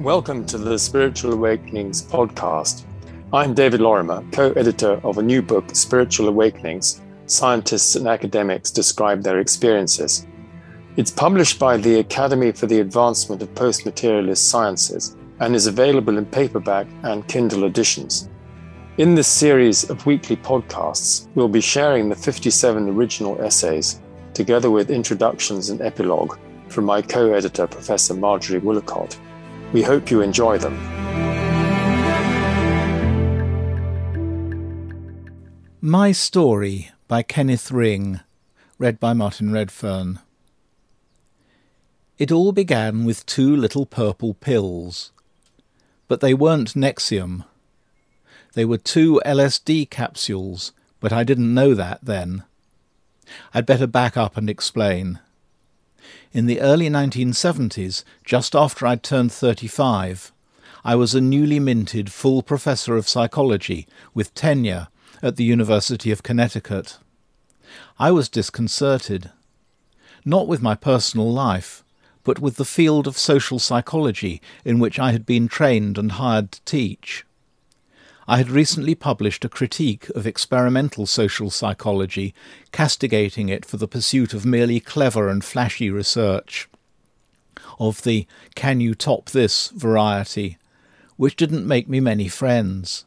Welcome to the Spiritual Awakenings podcast. I'm David Lorimer, co editor of a new book, Spiritual Awakenings Scientists and Academics Describe Their Experiences. It's published by the Academy for the Advancement of Post Materialist Sciences and is available in paperback and Kindle editions. In this series of weekly podcasts, we'll be sharing the 57 original essays, together with introductions and epilogue, from my co editor, Professor Marjorie Woollacott. We hope you enjoy them. My Story by Kenneth Ring, read by Martin Redfern. It all began with two little purple pills. But they weren't Nexium. They were two LSD capsules, but I didn't know that then. I'd better back up and explain. In the early 1970s, just after I'd turned 35, I was a newly minted full professor of psychology with tenure at the University of Connecticut. I was disconcerted, not with my personal life, but with the field of social psychology in which I had been trained and hired to teach. I had recently published a critique of experimental social psychology, castigating it for the pursuit of merely clever and flashy research, of the can you top this variety, which didn't make me many friends.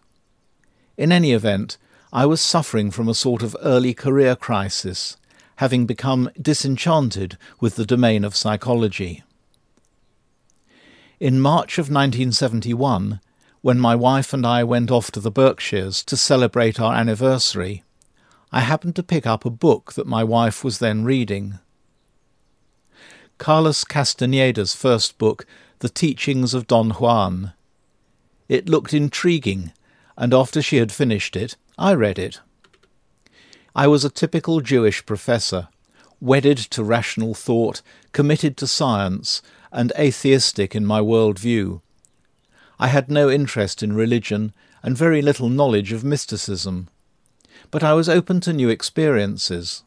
In any event, I was suffering from a sort of early career crisis, having become disenchanted with the domain of psychology. In March of 1971, when my wife and I went off to the Berkshires to celebrate our anniversary, I happened to pick up a book that my wife was then reading. Carlos Castaneda's first book, The Teachings of Don Juan. It looked intriguing, and after she had finished it, I read it. I was a typical Jewish professor, wedded to rational thought, committed to science, and atheistic in my world view. I had no interest in religion and very little knowledge of mysticism. But I was open to new experiences,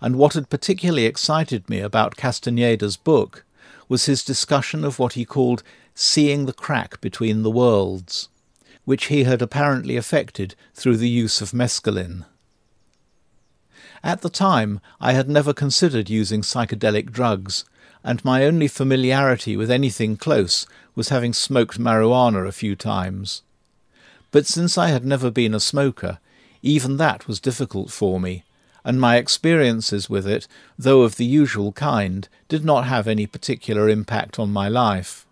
and what had particularly excited me about Castaneda's book was his discussion of what he called seeing the crack between the worlds, which he had apparently effected through the use of mescaline. At the time, I had never considered using psychedelic drugs, and my only familiarity with anything close was having smoked marijuana a few times. But since I had never been a smoker, even that was difficult for me, and my experiences with it, though of the usual kind, did not have any particular impact on my life.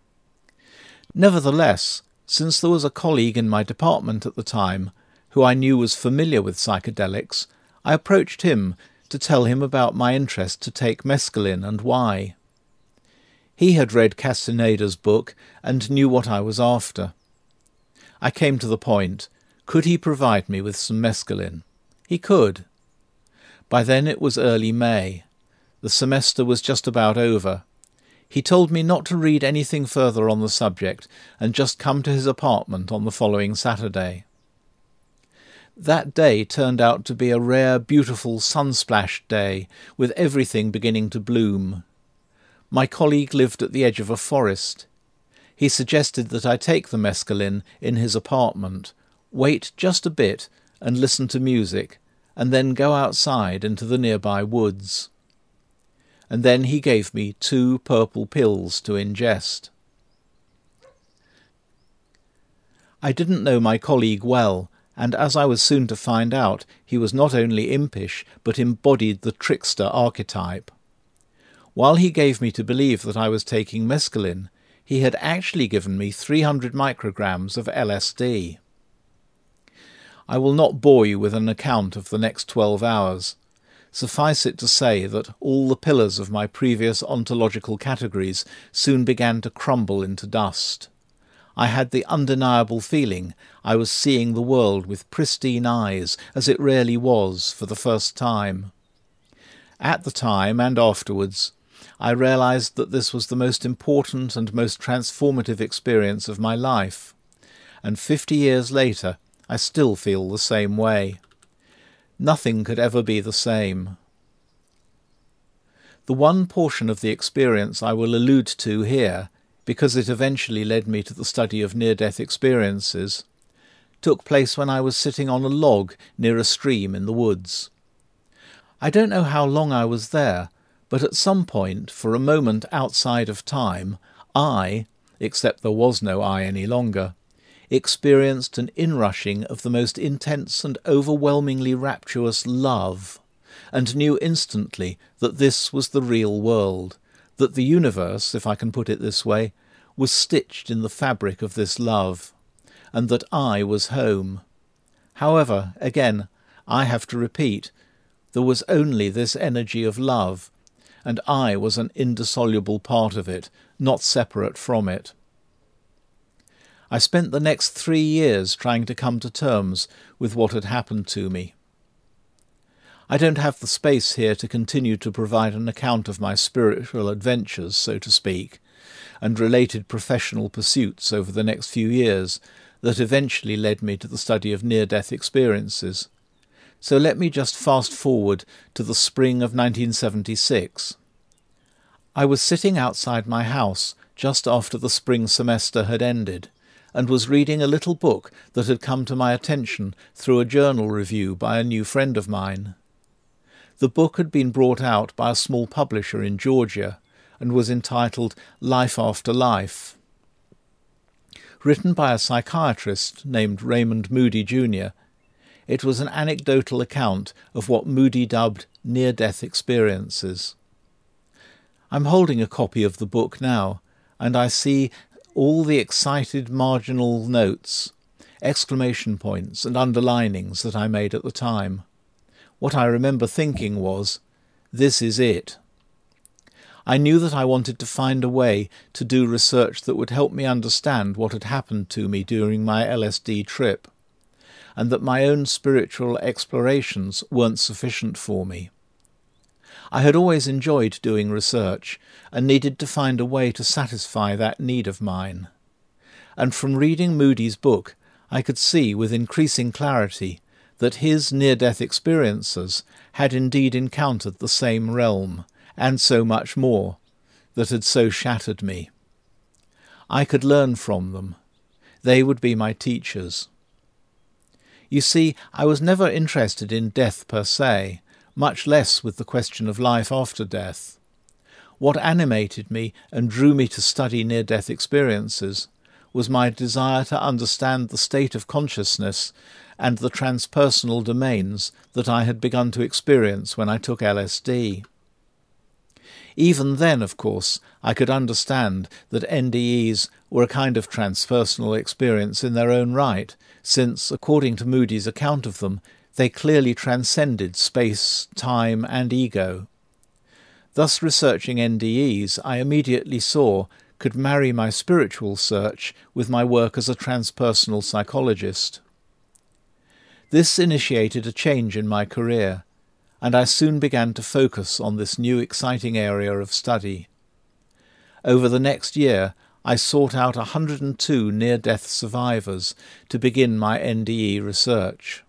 Nevertheless, since there was a colleague in my department at the time who I knew was familiar with psychedelics, I approached him to tell him about my interest to take mescaline and why. He had read Castaneda's book and knew what I was after. I came to the point. Could he provide me with some mescaline? He could. By then it was early May. The semester was just about over. He told me not to read anything further on the subject and just come to his apartment on the following Saturday. That day turned out to be a rare, beautiful, sun-splashed day, with everything beginning to bloom. My colleague lived at the edge of a forest. He suggested that I take the mescaline in his apartment, wait just a bit and listen to music, and then go outside into the nearby woods. And then he gave me two purple pills to ingest. I didn't know my colleague well, and as I was soon to find out, he was not only impish, but embodied the trickster archetype. While he gave me to believe that I was taking mescaline, he had actually given me 300 micrograms of LSD. I will not bore you with an account of the next 12 hours. Suffice it to say that all the pillars of my previous ontological categories soon began to crumble into dust. I had the undeniable feeling I was seeing the world with pristine eyes, as it really was, for the first time. At the time and afterwards, I realized that this was the most important and most transformative experience of my life. And fifty years later, I still feel the same way. Nothing could ever be the same. The one portion of the experience I will allude to here because it eventually led me to the study of near death experiences, took place when I was sitting on a log near a stream in the woods. I don't know how long I was there, but at some point, for a moment outside of time, I, except there was no I any longer, experienced an inrushing of the most intense and overwhelmingly rapturous love, and knew instantly that this was the real world, that the universe, if I can put it this way, was stitched in the fabric of this love, and that I was home. However, again, I have to repeat, there was only this energy of love, and I was an indissoluble part of it, not separate from it. I spent the next three years trying to come to terms with what had happened to me. I don't have the space here to continue to provide an account of my spiritual adventures, so to speak, and related professional pursuits over the next few years that eventually led me to the study of near death experiences. So let me just fast forward to the spring of 1976. I was sitting outside my house just after the spring semester had ended, and was reading a little book that had come to my attention through a journal review by a new friend of mine. The book had been brought out by a small publisher in Georgia and was entitled Life After Life. Written by a psychiatrist named Raymond Moody Jr., it was an anecdotal account of what Moody dubbed near death experiences. I'm holding a copy of the book now, and I see all the excited marginal notes, exclamation points, and underlinings that I made at the time. What I remember thinking was, This is it. I knew that I wanted to find a way to do research that would help me understand what had happened to me during my LSD trip and that my own spiritual explorations weren't sufficient for me. I had always enjoyed doing research and needed to find a way to satisfy that need of mine. And from reading Moody's book, I could see with increasing clarity that his near death experiences had indeed encountered the same realm, and so much more, that had so shattered me. I could learn from them. They would be my teachers. You see, I was never interested in death per se, much less with the question of life after death. What animated me and drew me to study near death experiences was my desire to understand the state of consciousness and the transpersonal domains that I had begun to experience when I took LSD. Even then, of course, I could understand that NDEs were a kind of transpersonal experience in their own right, since, according to Moody's account of them, they clearly transcended space, time, and ego. Thus, researching NDEs, I immediately saw could marry my spiritual search with my work as a transpersonal psychologist. This initiated a change in my career, and I soon began to focus on this new exciting area of study. Over the next year, I sought out 102 near death survivors to begin my NDE research.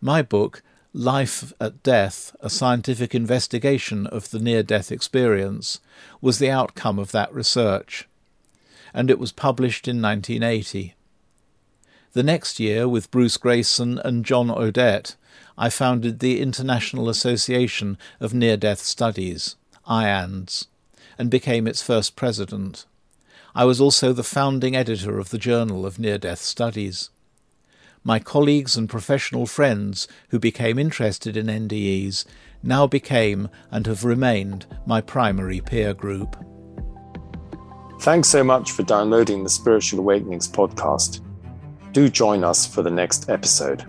My book, Life at Death A Scientific Investigation of the Near Death Experience, was the outcome of that research, and it was published in 1980. The next year, with Bruce Greyson and John Audette, I founded the International Association of Near Death Studies, IANDS, and became its first president. I was also the founding editor of the Journal of Near Death Studies. My colleagues and professional friends who became interested in NDEs now became and have remained my primary peer group. Thanks so much for downloading the Spiritual Awakenings podcast. Do join us for the next episode.